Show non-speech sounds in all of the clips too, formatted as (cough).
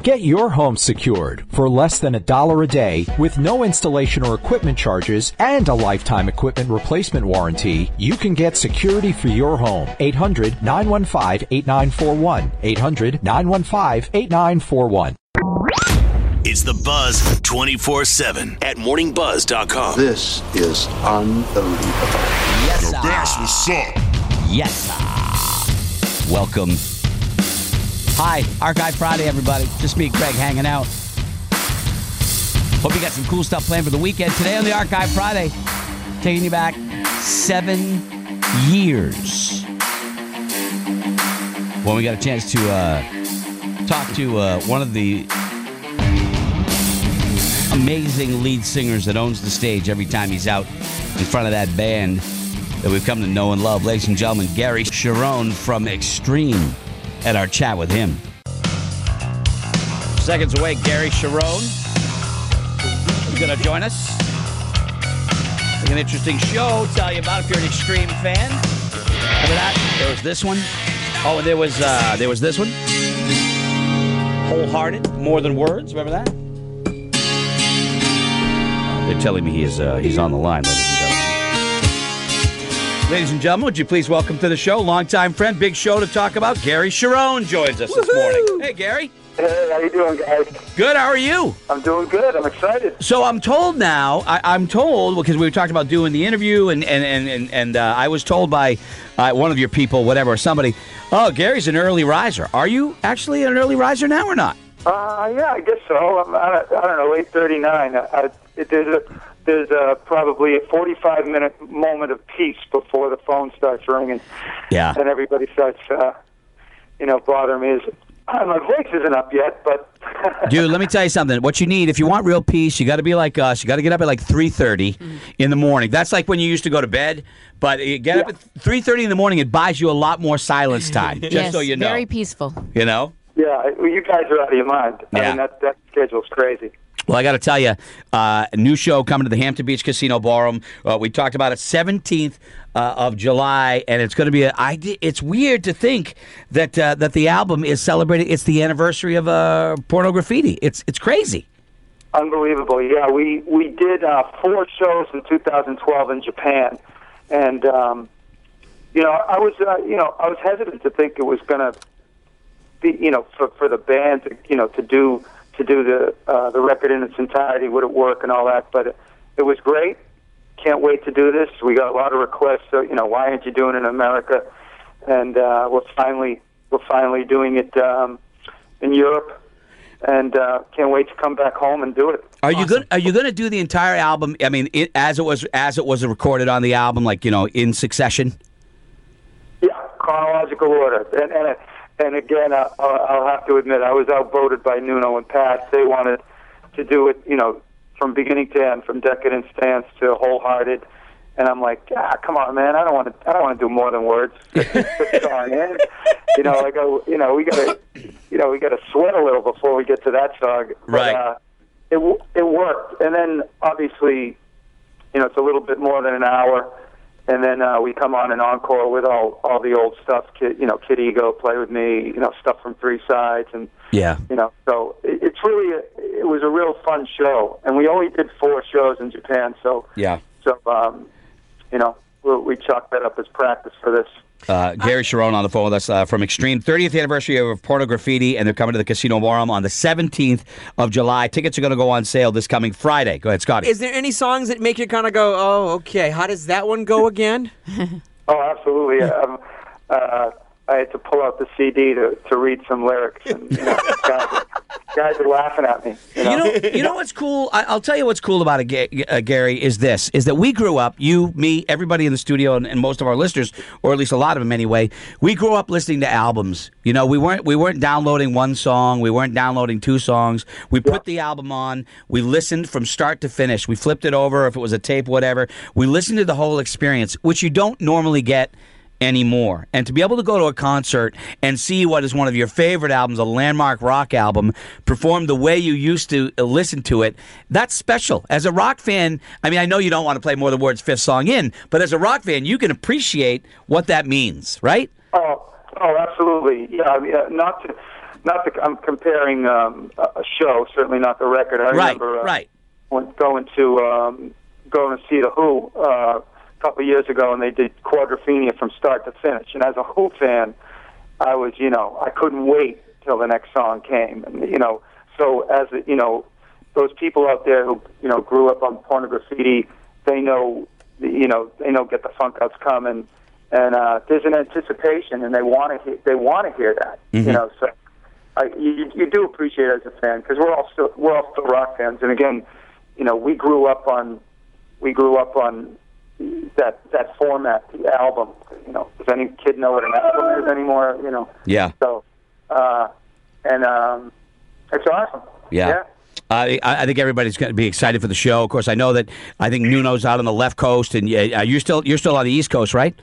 Get your home secured for less than a dollar a day with no installation or equipment charges and a lifetime equipment replacement warranty. You can get security for your home. 800 915 8941. 800 915 8941. It's the Buzz 24 7 at morningbuzz.com. This is unbelievable. Yes, Yo, Bash, what's up? Yes. sir. Welcome. Hi, Archive Friday, everybody. Just me Craig hanging out. Hope you got some cool stuff planned for the weekend. Today on the Archive Friday, taking you back seven years. When we got a chance to uh, talk to uh, one of the amazing lead singers that owns the stage every time he's out in front of that band that we've come to know and love. Ladies and gentlemen, Gary Cherone from Extreme at our chat with him. Seconds away, Gary Cherone is going to join us. An interesting show. Tell you about if you're an Extreme fan. Remember that? There was this one. Oh, and there was uh, there was this one. Wholehearted, more than words. Remember that? They're telling me he is uh, he's on the line. Ladies and gentlemen, would you please welcome to the show, longtime friend, big show to talk about. Gary Cherone joins us this morning. Hey, Gary. Hey, how you doing, guys? Good. How are you? I'm doing good. I'm excited. So I'm told now. I, I'm told because we were talked about doing the interview, and and and and, and uh, I was told by uh, one of your people, whatever, somebody. Oh, Gary's an early riser. Are you actually an early riser now or not? Uh, yeah, I guess so. I'm, I, don't- I don't know, 8:39. I, I, there's a there's a probably a 45 minute moment of peace before the phone starts ringing Yeah. and everybody starts, uh, you know, bothering me. Is uh, my voice isn't up yet, but (laughs) Dude, let me tell you something. What you need, if you want real peace, you got to be like us. You got to get up at like three thirty in the morning. That's like when you used to go to bed. But you get up at three thirty in the morning. It buys you a lot more silence time. (laughs) Just yes, so you know. very peaceful. you know. yeah, you guys are out of your mind. I Yeah. mean, that that schedule's crazy. Well, I got to tell you, uh, a new show coming to the Hampton Beach Casino Ballroom. Uh, we talked about it, seventeenth uh, of July, and it's going to be. A, I, it's weird to think that uh, that the album is celebrating. It's the anniversary of uh, Pornograffitti. It's it's crazy. Unbelievable. Yeah, we we did uh, four shows in 2012 in Japan, and um, you know I was uh, you know I was hesitant to think it was going to be you know for for the band to you know to do to do the uh, the record in its entirety would it work and all that, but it, it was great. Can't wait to do this. We got a lot of requests. So, you know, why aren't you doing it in America? And uh, we're finally we're finally doing it um, in Europe and uh, can't wait to come back home and do it. Are you good? Are you going to do the entire album? I mean, it, as it was as it was recorded on the album, like you know, in succession. Yeah, chronological order. And and and again, uh, I'll have to admit, I was outvoted by Nuno and Pat. They wanted to do it, you know, from beginning to end, from Decadence Dance to Wholehearted. And I'm like, ah, come on, man! I don't want to. I don't want to do more than words. (laughs) Song. You know, like, oh, you know, we gotta, you know, we gotta sweat a little before we get to that song. But, Right. Uh, it it worked, and then obviously, you know, it's a little bit more than an hour, and then uh, we come on an encore with all all the old stuff. Kid, you know, Kid Ego, Play with Me, you know, stuff from Three Sides, and Yeah. you know, so it, it's really a, it was a real fun show, and we only did four shows in Japan, so Yeah. so um, you know, we, we chalked that up as practice for this. Uh, Gary Cherone on the phone with us uh, from Extreme 30th anniversary of Pornograffitti, and they're coming to the Casino Ballroom on the 17th of July. Tickets are going to go on sale this coming Friday. Go ahead, Scotty. Is there any songs that make you kind of go, oh, okay, how does that one go again? (laughs) Oh, absolutely. um, uh, I had to pull out the CD to, to read some lyrics, and you know, (laughs) guys, are laughing at me. You know, You know, you know what's cool? I, I'll tell you what's cool about it, uh, Gary. Is this? Is that we grew up, you, me, everybody in the studio, and, and most of our listeners, or at least a lot of them anyway. We grew up listening to albums. You know, we weren't we weren't downloading one song, we weren't downloading two songs. We put the album on, we listened from start to finish. We flipped it over if it was a tape, whatever. We listened to the whole experience, which you don't normally get anymore. And to be able to go to a concert and see what is one of your favorite albums, a landmark rock album, performed the way you used to uh, listen to it, that's special. As a rock fan, I mean, I know you don't want to play more than words fifth song in, but as a rock fan, you can appreciate what that means, right? Oh, oh, absolutely. Yeah, uh, not to, not to. I'm comparing um, a show, certainly not the record. I Right, remember uh, right. went going to um, going to see the Who uh, couple of years ago, and they did Quadrophenia from start to finish. And as a Who fan, I was, you know, I couldn't wait till the next song came. And you know, so as a- you know, those people out there who you know grew up on porn graffiti, they know, you know, they know Get the Funk Out's coming. And uh, there's an anticipation, and they want to hear, they want to hear that, you know. So I, you, you do appreciate it as a fan because we're all still we're all still rock fans, and again, you know, we grew up on we grew up on that that format, the album. You know, does any kid know what an album is anymore? You know. Yeah. So, uh, and um, it's awesome. Yeah. Yeah. I, I think everybody's going to be excited for the show. Of course, I know that I think Nuno's out on the left coast, and uh, you're still you're still on the East Coast, right?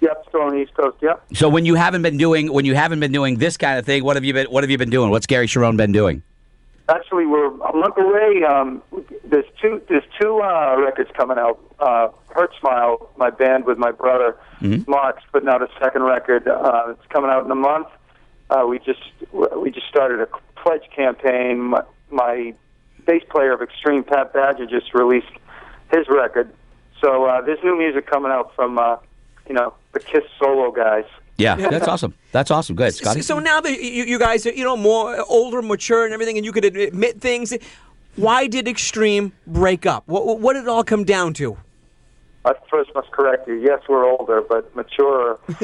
Yep. Still on the East Coast. Yep. So when you haven't been doing when you haven't been doing this kind of thing, what have you been what have you been doing? What's Gary Cherone been doing? Actually, we're a month away. Um, there's two there's two uh, records coming out. Uh, Hurtsmile, my band with my brother Mark's putting out a second record. Uh, it's coming out in a month. Uh, we just we just started a pledge campaign. My, my bass player of Extreme, Pat Badger, just released his record. So uh, there's new music coming out from uh, you know the Kiss solo guys. Yeah, that's awesome. That's awesome. Good, Scotty. So now that you, you guys are, you know, more older, mature, and everything, and you could admit things, why did Extreme break up? What, what did it all come down to? I first must correct you. Yes, we're older, but mature. (laughs)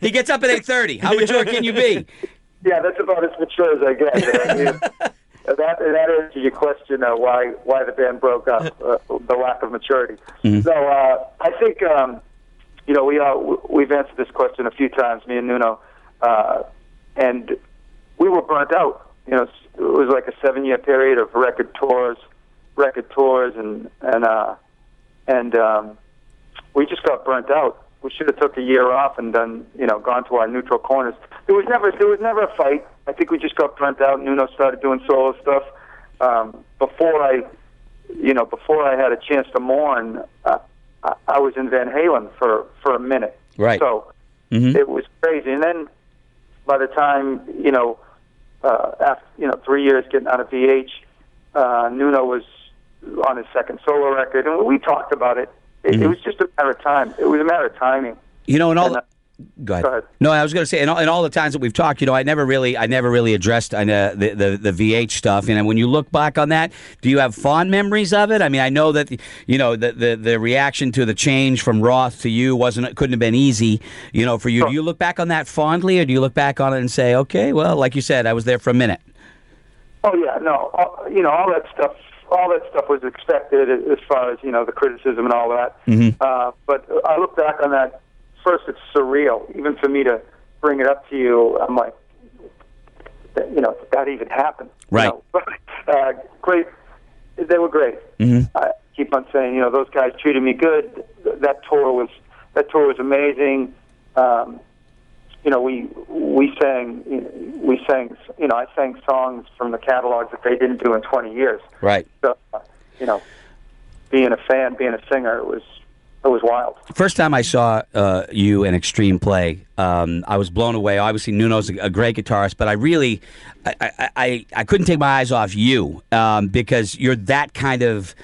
he gets up at eight thirty. How mature can you be? Yeah, that's about as mature as I get. I mean, that that answers your question uh, why why the band broke up, uh, the lack of maturity. So uh, I think um, you know we uh, we've answered this question a few times, me and Nuno, uh, and we were burnt out. You know, it was like a seven year period of record tours, record tours, and and uh, and um, we just got burnt out. We should have took a year off and done, you know, gone to our neutral corners. There was never, there was never a fight. I think we just got burnt out. Nuno started doing solo stuff. Um, before I, you know, before I had a chance to mourn, uh, I, I was in Van Halen for for a minute. Right. So it was crazy. And then by the time, you know, uh, after you know three years getting out of VH, uh, Nuno was on his second solo record, and we talked about it. It, it was just a matter of time. It was a matter of timing. You know, and all. And, uh, go, ahead. go ahead. No, I was going to say, in all, in all the times that we've talked, you know, I never really, I never really addressed uh, the, the the VH stuff. And when you look back on that, do you have fond memories of it? I mean, I know that you know the the, the reaction to the change from Roth to you wasn't couldn't have been easy. You know, for you, do you look back on that fondly, or do you look back on it and say, okay, well, like you said, I was there for a minute. Oh yeah, no, all, you know all that stuff. All that stuff was expected as far as you know the criticism and all that. Uh, but I look back on that. First, it's surreal, even for me to bring it up to you. I'm like, you know, that even happened? Right. You know, (laughs) uh, great. They were great. I keep on saying, you know, those guys treated me good. That tour was that tour was amazing. Um, you know, we we sang we sang you know I sang songs from the catalogs that they didn't do in 20 years. Right. So, uh, you know, being a fan, being a singer, it was it was wild. First time I saw uh, you in Extreme play, um, I was blown away. Obviously, Nuno's a, great guitarist, but I really, I, I, I, I couldn't take my eyes off you um, because you're that kind of.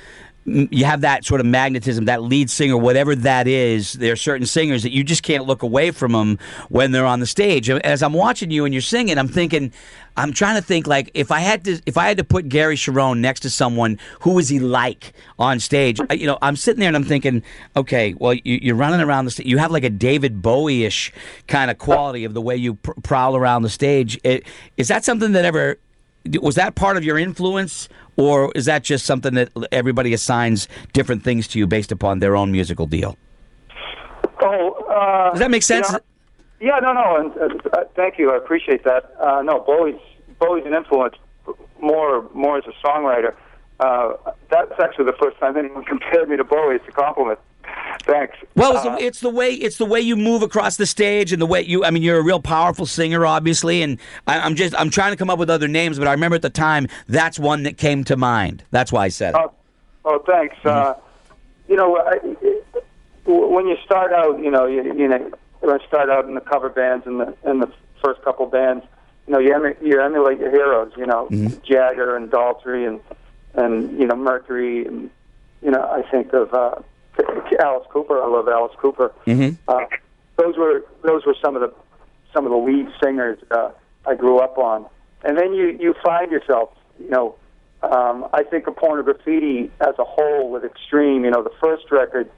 You have that sort of magnetism, that lead singer, whatever that is. There are certain singers that you just can't look away from them when they're on the stage. As I'm watching you and you're singing, I'm thinking, I'm trying to think like if I had to, if I had to put Gary Cherone next to someone, who is he like on stage? You know, I'm sitting there and I'm thinking, okay, well, you, you're running around the stage. You have like a David Bowie-ish kind of quality of the way you pr- prowl around the stage. It, is that something that ever was that part of your influence, or is that just something that everybody assigns different things to you based upon their own musical deal? Oh, uh, Does that make sense? you know, yeah, no, no, and uh, uh, thank you. I appreciate that. Uh, no, Bowie's Bowie's an influence more more as a songwriter. Uh, that's actually the first time anyone (laughs) compared me to Bowie. It's a compliment. Thanks. Well, it's, Uh, the, it's the way it's the way you move across the stage and the way you. I mean, you're a real powerful singer, obviously, and I, I'm just I'm trying to come up with other names, but I remember at the time that's one that came to mind. That's why I said it. Oh, oh thanks. Uh, you know, I, when you start out, you know, you, you know, when I start out in the cover bands and the in the first couple bands, you know, you, emu- you emulate your heroes. You know, Jagger and Daltrey and and you know Mercury and you know I think of uh, (laughs) Alice Cooper. I love Alice Cooper. Mhm. Uh, those were those were some of the some of the lead singers uh, I grew up on, and then you you find yourself, you know, um, I think of Pornograffitti as a whole with Extreme. You know, the first record,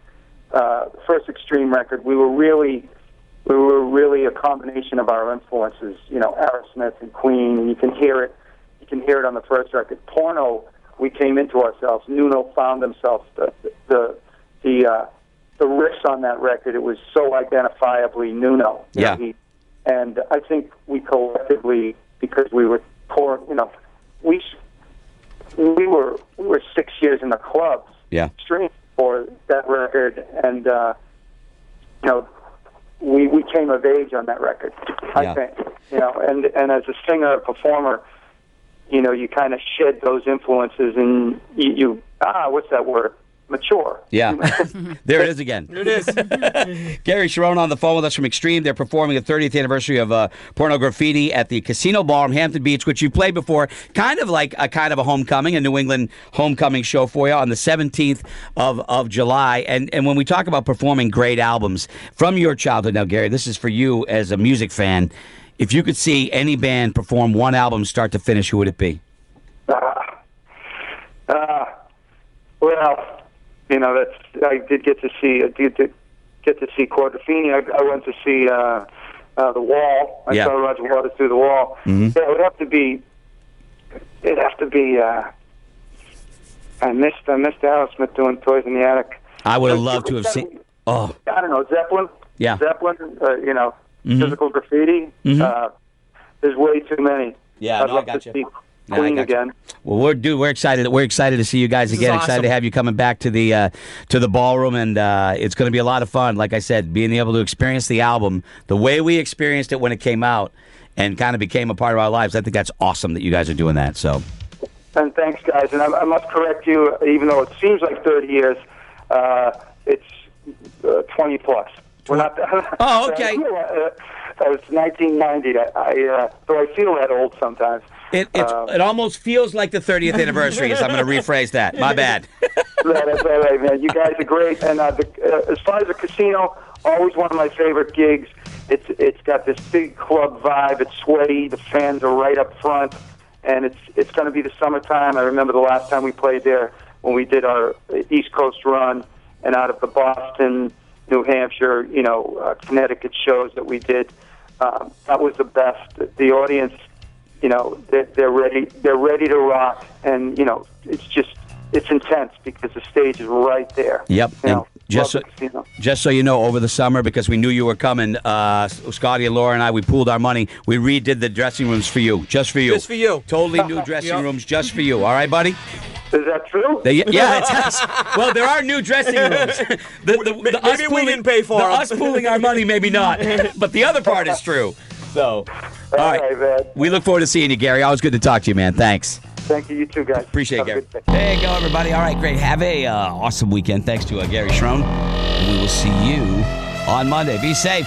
uh, the first Extreme record, we were really we were really a combination of our influences. You know, Aerosmith and Queen, and you can hear it. You can hear it on the first record. Porno, we came into ourselves. Nuno found himself. The the the uh, the riffs on that record. It was so identifiably Nuno. Yeah. he, and I think we collectively, because we were poor, you know, we we were we were six years in the clubs Yeah. stream for that record, and uh, you know, we we came of age on that record. I Yeah. think, you know, and and as a singer a performer, you know, you kind of shed those influences, and you, you ah, what's that word? Mature. Yeah. (laughs) there it is again. There it is. (laughs) Gary Cherone on the phone with us from Extreme. They're performing the 30th anniversary of uh, Pornograffitti at the Casino Ballroom, Hampton Beach, which you played before. Kind of like a kind of a homecoming, a New England homecoming show for you on the 17th of, of July. And and when we talk about performing great albums from your childhood, now Gary, this is for you as a music fan. If you could see any band perform one album start to finish, who would it be? Uh, well, you know, that's I did get to see. I did get to see Quadrophenia. I, I went to see uh, uh, the Wall. I Yeah. saw Roger Waters through the Wall. Mhm. Yeah, it would have to be. It'd have to be. Uh, I missed. I missed Aerosmith doing Toys in the Attic. I would have loved to have seen. Oh, I don't know Zeppelin. Yeah. Zeppelin. Uh, you know, Mhm. physical graffiti. Mhm. Uh, there's way too many. Yeah, I'd no, I got to you. see No, I Queen you. again. Well, we're dude, we're excited. We're excited to see you guys This is again. Excited to have you coming back to the uh, to the ballroom, and uh, it's going to be a lot of fun. Like I said, being able to experience the album the way we experienced it when it came out, and kind of became a part of our lives. I think that's awesome that you guys are doing that. So, And thanks, guys. And I, I must correct you, even though it seems like 30 years, uh, it's uh, 20 plus. We're not. (laughs) Oh, okay. (laughs) uh, it's 1990. I, I uh, so I feel that old sometimes. It Uh, it almost feels like the 30th anniversary. so I'm going to rephrase that. My (laughs) bad. That's all right, man. You guys are great. And uh, the, uh, as far as the casino, always one of my favorite gigs. It's it's got this big club vibe. It's sweaty. The fans are right up front, and it's it's going to be the summertime. I remember the last time we played there when we did our East Coast run, and out of the Boston, New Hampshire, you know, uh, Connecticut shows that we did. Um, that was the best. The audience, you know, they're, they're ready. They're ready to rock, and you know, it's just it's intense because the stage is right there. Yep. You And know, just so, love the casino. just so you know, over the summer, because we knew you were coming, uh, Scotty and Laura and I, we pooled our money. We redid the dressing rooms for you, just for you. Just for you. Totally (laughs) new dressing Yep. rooms, just for you. All right, buddy? Is that true? They, yeah, (laughs) it's us. Well, there are new dressing (laughs) rooms. The, the, the us Maybe we pooling- didn't pay for the 'em. us pooling our money, maybe not. But the other part is true. So, all All right. right, man. We look forward to seeing you, Gary. Always good to talk to you, man. Thanks. Thank you. You too, guys. Appreciate Have it, a Gary. There you go, everybody. All right, great. Have a uh, awesome weekend. Thanks to uh, Gary Cherone. And we will see you on Monday. Be safe.